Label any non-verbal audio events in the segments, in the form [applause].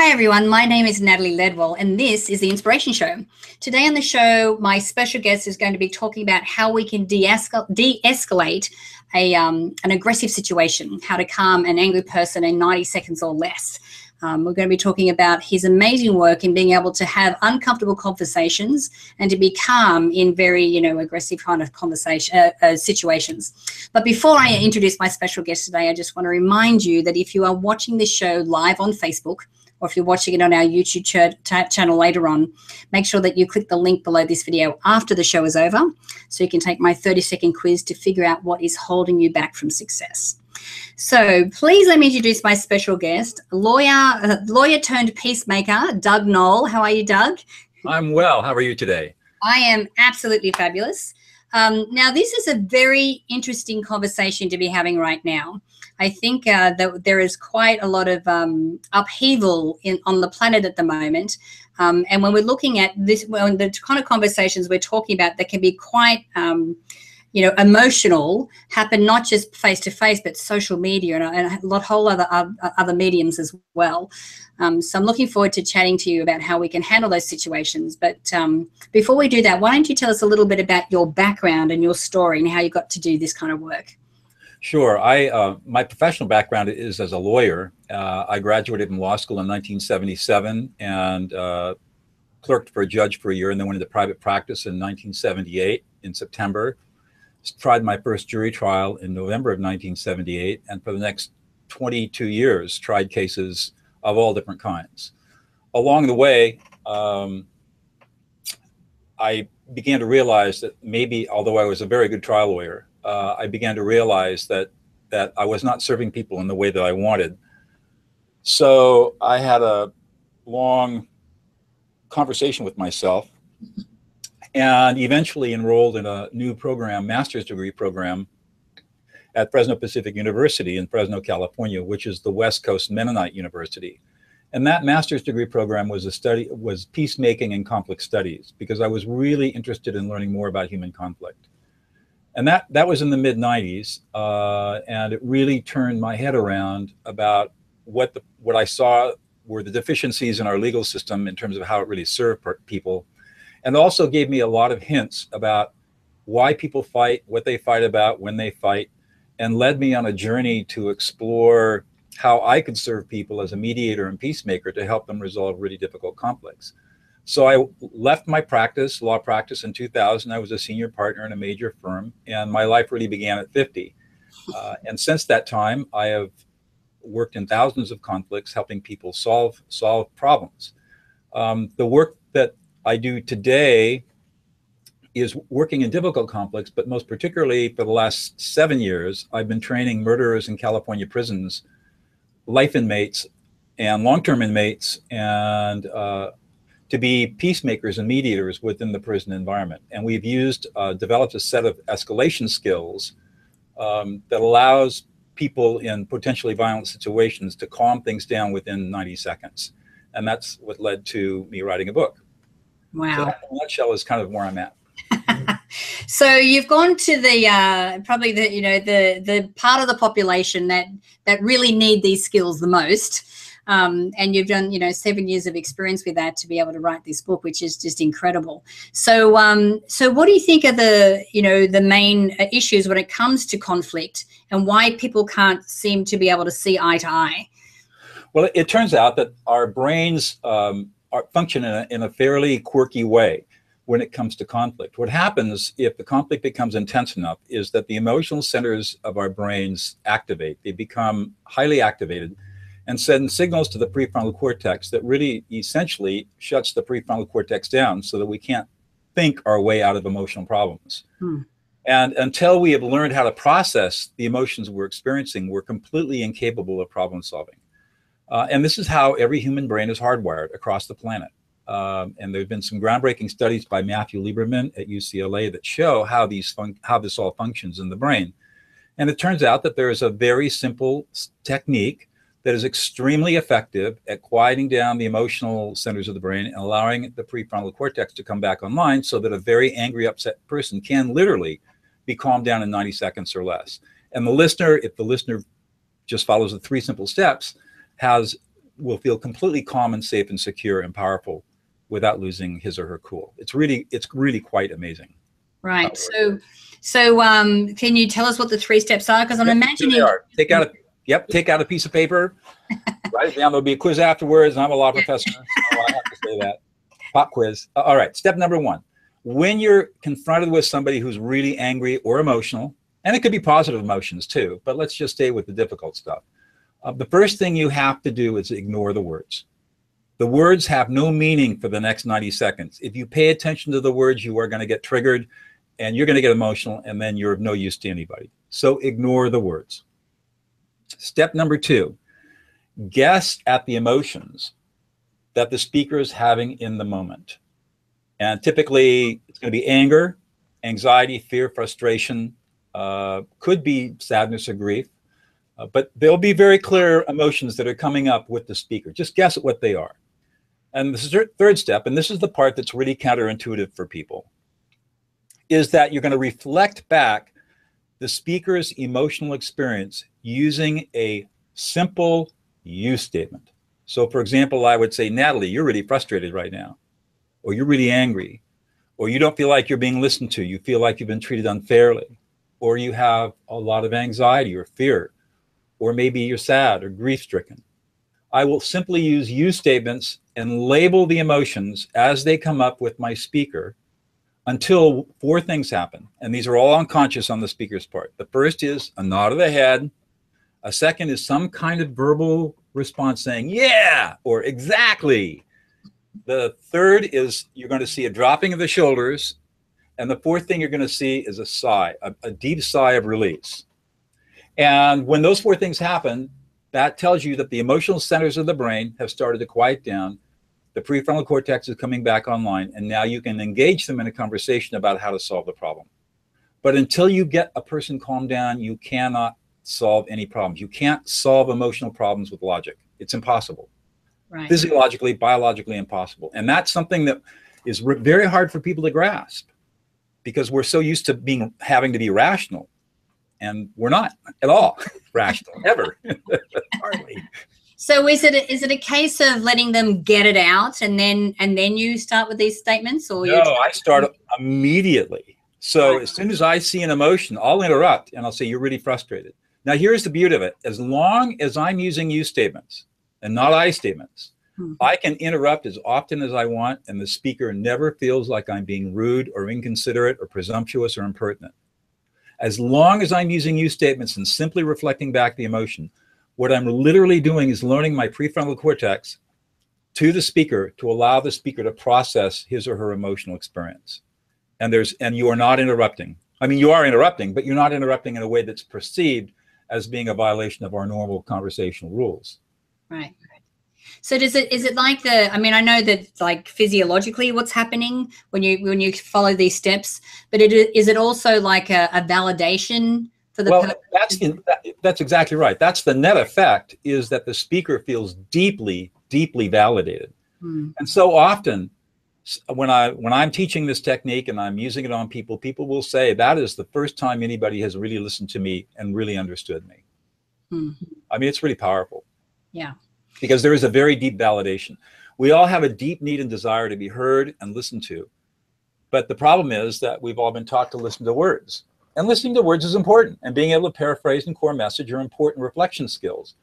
Hi, everyone. My name is Natalie Ledwell, and this is the Inspiration Show. Today on the show, my special guest is going to be talking about how we can de escalate a, um, an aggressive situation, how to calm an angry person in 90 seconds or less. Um, we're going to be talking about his amazing work in being able to have uncomfortable conversations and to be calm in very, you know, aggressive kind of conversation uh, uh, situations. But before I introduce my special guest today, I just want to remind you that if you are watching this show live on Facebook, or if you're watching it on our YouTube ch- channel later on, make sure that you click the link below this video after the show is over so you can take my 30 second quiz to figure out what is holding you back from success. So please let me introduce my special guest, lawyer, uh, lawyer turned peacemaker, Doug Noll. How are you, Doug? I'm well. How are you today? I am absolutely fabulous. Um, now, this is a very interesting conversation to be having right now. I think uh, that there is quite a lot of um, upheaval in, on the planet at the moment. Um, and when we're looking at this, well, the kind of conversations we're talking about, that can be quite, um, you know, emotional, happen not just face to face, but social media and, and a lot whole other uh, other mediums as well. Um, so I'm looking forward to chatting to you about how we can handle those situations. But um, before we do that, why don't you tell us a little bit about your background and your story and how you got to do this kind of work? Sure. I uh, my professional background is as a lawyer. Uh, I graduated from law school in 1977 and uh, clerked for a judge for a year, and then went into private practice in 1978 in September. Tried my first jury trial in November of 1978, and for the next 22 years, tried cases of all different kinds. Along the way, um, I began to realize that maybe, although I was a very good trial lawyer, uh, I began to realize that that I was not serving people in the way that I wanted. So I had a long conversation with myself and eventually enrolled in a new program, master's degree program at Fresno Pacific University in Fresno, California, which is the West Coast Mennonite University. And that master's degree program was a study was peacemaking and conflict studies because I was really interested in learning more about human conflict and that that was in the mid 90s uh, and it really turned my head around about what the what i saw were the deficiencies in our legal system in terms of how it really served people and also gave me a lot of hints about why people fight what they fight about when they fight and led me on a journey to explore how i could serve people as a mediator and peacemaker to help them resolve really difficult conflicts so I left my practice, law practice in 2000. I was a senior partner in a major firm, and my life really began at 50. Uh, and since that time, I have worked in thousands of conflicts, helping people solve solve problems. Um, the work that I do today is working in difficult conflicts, but most particularly for the last seven years, I've been training murderers in California prisons, life inmates, and long-term inmates, and uh, to be peacemakers and mediators within the prison environment. And we've used, uh, developed a set of escalation skills um, that allows people in potentially violent situations to calm things down within 90 seconds. And that's what led to me writing a book. Wow. So that, in a nutshell is kind of where I'm at. [laughs] so you've gone to the uh, probably the you know the the part of the population that that really need these skills the most um, and you've done, you know, seven years of experience with that to be able to write this book, which is just incredible. So, um, so what do you think are the, you know, the main uh, issues when it comes to conflict, and why people can't seem to be able to see eye to eye? Well, it turns out that our brains um, are, function in a, in a fairly quirky way when it comes to conflict. What happens if the conflict becomes intense enough is that the emotional centers of our brains activate. They become highly activated and send signals to the prefrontal cortex that really essentially shuts the prefrontal cortex down so that we can't think our way out of emotional problems. Hmm. And until we have learned how to process the emotions we're experiencing, we're completely incapable of problem solving. Uh, and this is how every human brain is hardwired across the planet. Um, and there have been some groundbreaking studies by Matthew Lieberman at UCLA that show how these how this all functions in the brain. And it turns out that there is a very simple technique that is extremely effective at quieting down the emotional centers of the brain and allowing the prefrontal cortex to come back online so that a very angry, upset person can literally be calmed down in 90 seconds or less. And the listener, if the listener just follows the three simple steps, has will feel completely calm and safe and secure and powerful without losing his or her cool. It's really it's really quite amazing. Right. So so um, can you tell us what the three steps are? Because I'm Yep, imagining. here they are. Take out a yep. Take out a piece of paper. [laughs] write it down. There'll be a quiz afterwards. I'm a law professor. so I have to say that. Pop quiz. All right. Step number one. When you're confronted with somebody who's really angry or emotional, and it could be positive emotions too, but let's just stay with the difficult stuff. Uh, the first thing you have to do is ignore the words. The words have no meaning for the next 90 seconds. If you pay attention to the words, you are going to get triggered and you're going to get emotional, and then you're of no use to anybody. So ignore the words. Step number two guess at the emotions that the speaker is having in the moment. And typically, it's going to be anger, anxiety, fear, frustration, uh, could be sadness or grief, uh, but there'll be very clear emotions that are coming up with the speaker. Just guess at what they are. And the thir- third step, and this is the part that's really counterintuitive for people, is that you're going to reflect back the speaker's emotional experience using a simple you statement. So, for example, I would say, Natalie, you're really frustrated right now, or you're really angry, or you don't feel like you're being listened to. You feel like you've been treated unfairly, or you have a lot of anxiety or fear, or maybe you're sad or grief stricken. I will simply use you statements and label the emotions as they come up with my speaker until four things happen. And these are all unconscious on the speaker's part. The first is a nod of the head. A second is some kind of verbal response saying, yeah, or exactly. The third is you're going to see a dropping of the shoulders. And the fourth thing you're going to see is a sigh, a, a deep sigh of release. And when those four things happen, that tells you that the emotional centers of the brain have started to quiet down. The prefrontal cortex is coming back online, and now you can engage them in a conversation about how to solve the problem. But until you get a person calmed down, you cannot solve any problems. You can't solve emotional problems with logic. It's impossible. Right. Physiologically, biologically impossible. And that's something that is very hard for people to grasp because we're so used to being having to be rational and we're not at all [laughs] rational ever [laughs] hardly So is it a, is it a case of letting them get it out and then and then you start with these statements or you no i start immediately so Right. as soon as i see an emotion i'll interrupt and i'll say you're really frustrated now here's the beauty of it as long as i'm using you statements and not i statements Hmm. i can interrupt as often as i want and the speaker never feels like i'm being rude or inconsiderate or presumptuous or impertinent as long as i'm using you statements and simply reflecting back the emotion what i'm literally doing is loaning my prefrontal cortex to the speaker to allow the speaker to process his or her emotional experience. And there's and you are not interrupting. I mean you are interrupting but you're not interrupting in a way that's perceived as being a violation of our normal conversational rules. Right. So does it is it like the I mean I know that like physiologically what's happening when you when you follow these steps, but it is it also like a, a validation for the well that's in, that, that's exactly right. That's the net effect is that the speaker feels deeply deeply validated. Hmm. and so often when i when i'm teaching this technique and i'm using it on people people will say that is the first time anybody has really listened to me and really understood me. Hmm. i mean it's really powerful. Yeah. because there is a very deep validation. We all have a deep need and desire to be heard and listened to. But the problem is that we've all been taught to listen to words and listening to words is important and being able to paraphrase and core message are important reflection skills.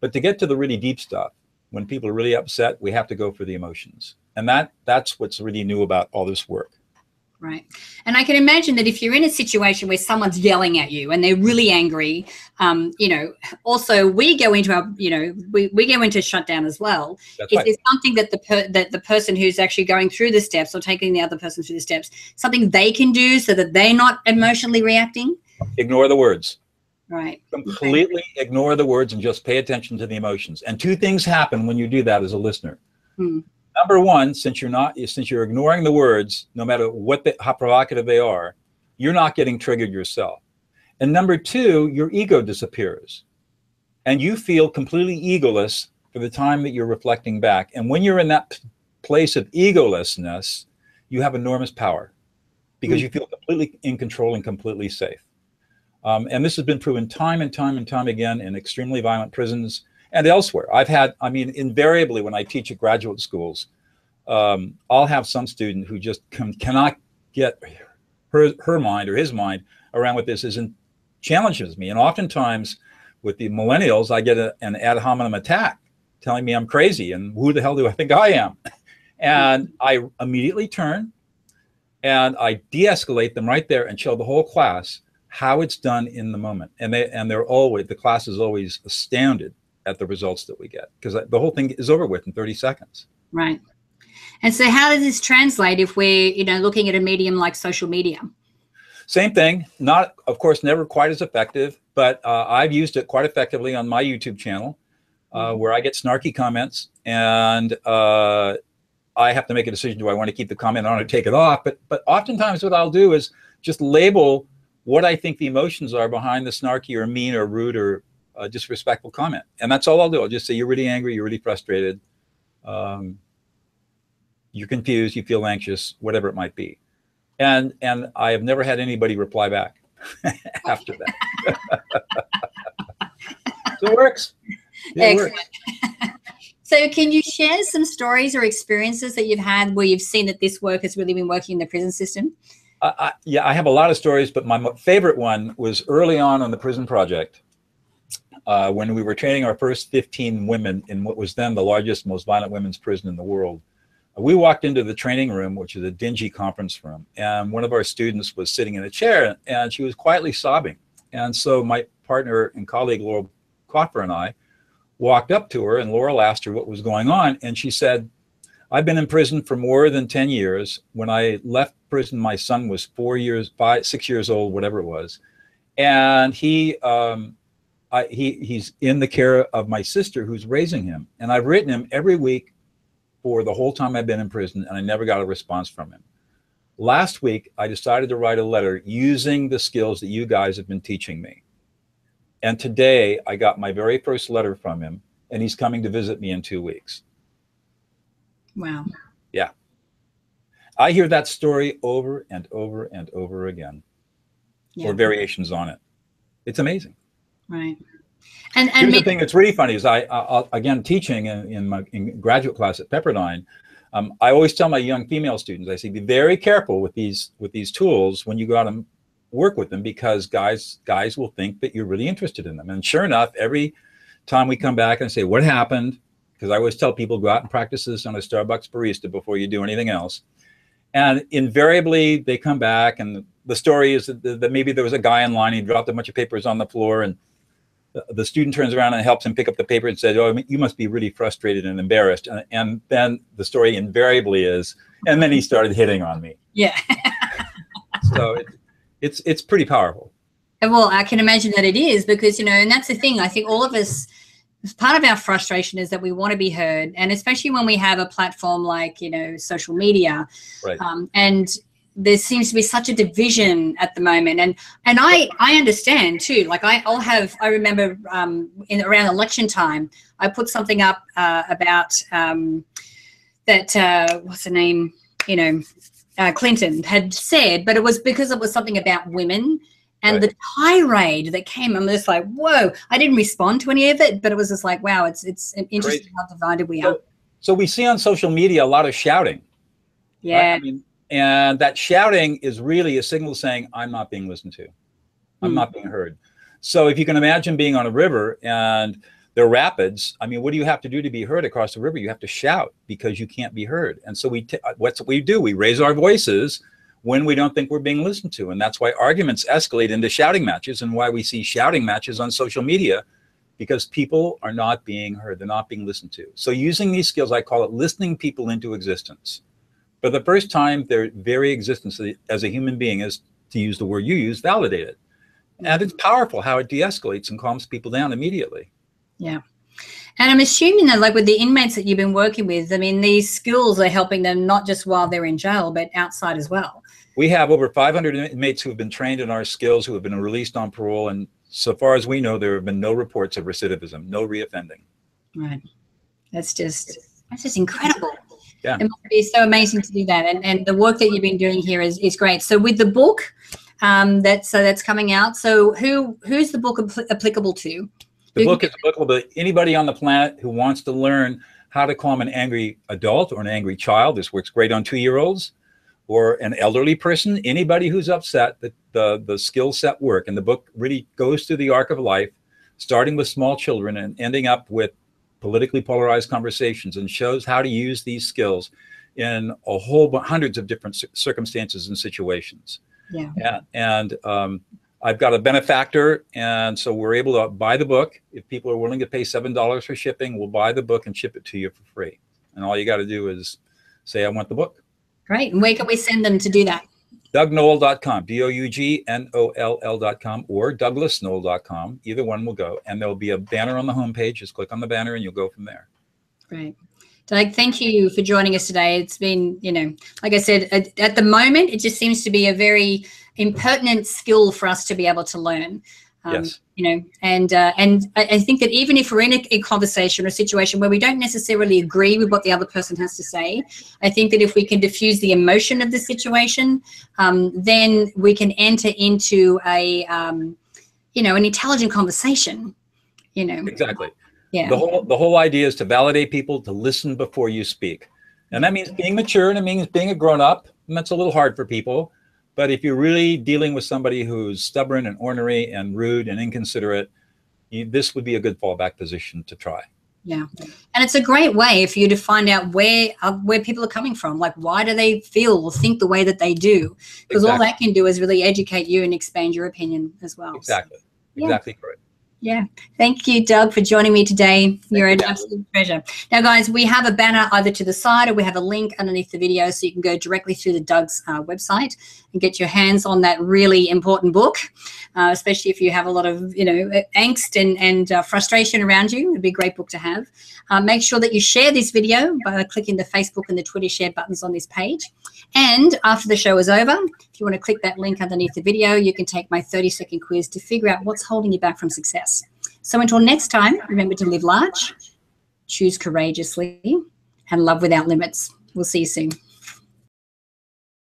But to get to the really deep stuff when people are really upset we have to go for the emotions. And that that's what's really new about all this work Right. And I can imagine that if you're in a situation where someone's yelling at you and they're really angry, um, you know, also we go into our, you know, we, we go into shutdown as well. that's Is right there something that the per, that the person who's actually going through the steps or taking the other person through the steps, something they can do so that they're not emotionally reacting? ignore the words Right. completely ignore the words and just pay attention to the emotions and two things happen when you do that as a listener Hmm. Number one since you're not since you're ignoring the words no matter what they, how provocative they are you're not getting triggered yourself. And number two your ego disappears. And you feel completely egoless for the time that you're reflecting back. And when you're in that place of egolessness you have enormous power because Hmm. you feel completely in control and completely safe. Um, and this has been proven time and time and time again in extremely violent prisons and elsewhere. I've had, I mean, invariably when I teach at graduate schools, um, I'll have some student who just can, cannot get her, her mind or his mind around what this is and challenges me. And oftentimes with the millennials, I get a, an ad hominem attack telling me I'm crazy and who the hell do I think I am? And I immediately turn and I de-escalate them right there and show the whole class how it's done in the moment. And they and they're always the class is always astounded at the results that we get because the whole thing is over with in 30 seconds. Right. And so how does this translate if we're, you know, looking at a medium like social media? Same thing, not of course never quite as effective, but uh, I've used it quite effectively on my YouTube channel uh, mm-hmm. where I get snarky comments and uh, I have to make a decision: do I want to keep the comment on or take it off? But but oftentimes, what I'll do is just label what I think the emotions are behind the snarky or mean or rude or uh, disrespectful comment, and that's all I'll do. I'll just say you're really angry, you're really frustrated, um, you're confused, you feel anxious, whatever it might be, and and I have never had anybody reply back [laughs] after that. [laughs] so it works. It Excellent. Works. [laughs] So, can you share some stories or experiences that you've had where you've seen that this work has really been working in the prison system? Uh, I, yeah, I have a lot of stories, but my favorite one was early on on the prison project uh, when we were training our first 15 women in what was then the largest, most violent women's prison in the world. Uh, we walked into the training room, which is a dingy conference room, and one of our students was sitting in a chair and she was quietly sobbing. And so my partner and colleague, Laurel Kaufer, and I, walked up to her and Laurel asked her what was going on. And she said, I've been in prison for more than 10 years. When I left prison, my son was four years, five, six years old, whatever it was. And he, um, I, he, he's in the care of my sister who's raising him. And I've written him every week for the whole time I've been in prison, and I never got a response from him. Last week, I decided to write a letter using the skills that you guys have been teaching me. And today I got my very first letter from him, and he's coming to visit me in two weeks. Wow. Yeah. I hear that story over and over and over again, yeah. or variations on it. It's amazing. Right. And, and Here's the thing that's really funny is I, I again teaching in, in my in graduate class at Pepperdine. Um, I always tell my young female students, I say, be very careful with these with these tools when you go out and work with them because guys guys will think that you're really interested in them. And sure enough, every time we come back and say, "What happened?" Because I always tell people go out and practice this on a Starbucks barista before you do anything else. And invariably, they come back, and the story is that, that maybe there was a guy in line. He dropped a bunch of papers on the floor, and the student turns around and helps him pick up the paper and says, "Oh, you must be really frustrated and embarrassed." And, and then the story invariably is, and then he started hitting on me. Yeah. [laughs] so it, it's it's pretty powerful. Well, I can imagine that it is because you know, and that's the thing. I think all of us part of our frustration is that we want to be heard and especially when we have a platform like you know social media right. um, and there seems to be such a division at the moment and and i i understand too like I, i'll have i remember um, in around election time i put something up uh, about um, that uh, what's the name you know uh, Clinton had said, but it was because it was something about women and right. the tirade that came. I'm just like, whoa! I didn't respond to any of it, but it was just like, wow, it's it's interesting Crazy. how divided we so, are. So we see on social media a lot of shouting. Yeah. Right? I mean, and that shouting is really a signal saying, I'm not being listened to. I'm mm. not being heard. So if you can imagine being on a river and they're rapids. I mean, what do you have to do to be heard across the river? You have to shout because you can't be heard. And so we, t- uh, what's what we do? We raise our voices when we don't think we're being listened to, and that's why arguments escalate into shouting matches, and why we see shouting matches on social media, because people are not being heard. They're not being listened to. So using these skills, I call it listening people into existence. For the first time, their very existence as a human being is, to use the word you use, validated. And it's mm-hmm. powerful how it de-escalates and calms people down immediately. Yeah. And I'm assuming that, like with the inmates that you've been working with, I mean, these skills are helping them not just while they're in jail, but outside as well. We have over 500 inmates who have been trained in our skills, who have been released on parole. And so far as we know, there have been no reports of recidivism, no reoffending. Right. That's just, that's just incredible. Yeah. It must be so amazing to do that. And, and the work that you've been doing here is, is great. So with the book, um, that, so that's coming out. So who, who's the book apl- applicable to? The book is applicable to anybody on the planet who wants to learn how to calm an angry adult or an angry child. This works great on two-year-olds or an elderly person, anybody who's upset, the, the, the skill set work. And the book really goes through the arc of life, starting with small children and ending up with politically polarized conversations and shows how to use these skills in a whole hundreds of different circumstances and situations. Yeah. And, and um, I've got a benefactor, and so we're able to buy the book. If people are willing to pay seven dollars for shipping, we'll buy the book and ship it to you for free. And all you got to do is say, "I want the book." Great. And where can we send them to do that? DougNoll.com, D-O-U-G-N-O-L-L.com, or DouglasNoll.com. Either one will go, and there'll be a banner on the homepage. Just click on the banner, and you'll go from there. Great. Doug, thank you for joining us today. It's been, you know, like I said, at, at the moment, it just seems to be a very impertinent skill for us to be able to learn. Um, yes. You know, and uh, and I, I, think that even if we're in a, a, conversation or a situation where we don't necessarily agree with what the other person has to say, I think that if we can diffuse the emotion of the situation, um, then we can enter into a, um, you know, an intelligent conversation. You know. Exactly. Yeah. The whole the whole idea is to validate people, to listen before you speak, and that means being mature and it means being a grown up. And that's a little hard for people. But if you're really dealing with somebody who's stubborn and ornery and rude and inconsiderate, you, this would be a good fallback position to try. Yeah, and it's a great way for you to find out where uh, where people are coming from. Like, why do they feel or think the way that they do? Because exactly. all that can do is really educate you and expand your opinion as well. Exactly. So, exactly correct. Yeah. Thank you, Doug, for joining me today. You're an absolute pleasure. Now, guys, we have a banner either to the side or we have a link underneath the video so you can go directly through the Doug's uh, website and get your hands on that really important book, uh, especially if you have a lot of, you know, angst and, and uh, frustration around you. It'd be a great book to have. Uh, make sure that you share this video by clicking the Facebook and the Twitter share buttons on this page. And after the show is over, if you want to click that link underneath the video, you can take my 30 second quiz to figure out what's holding you back from success. So until next time, remember to live large, choose courageously, and love without limits. We'll see you soon.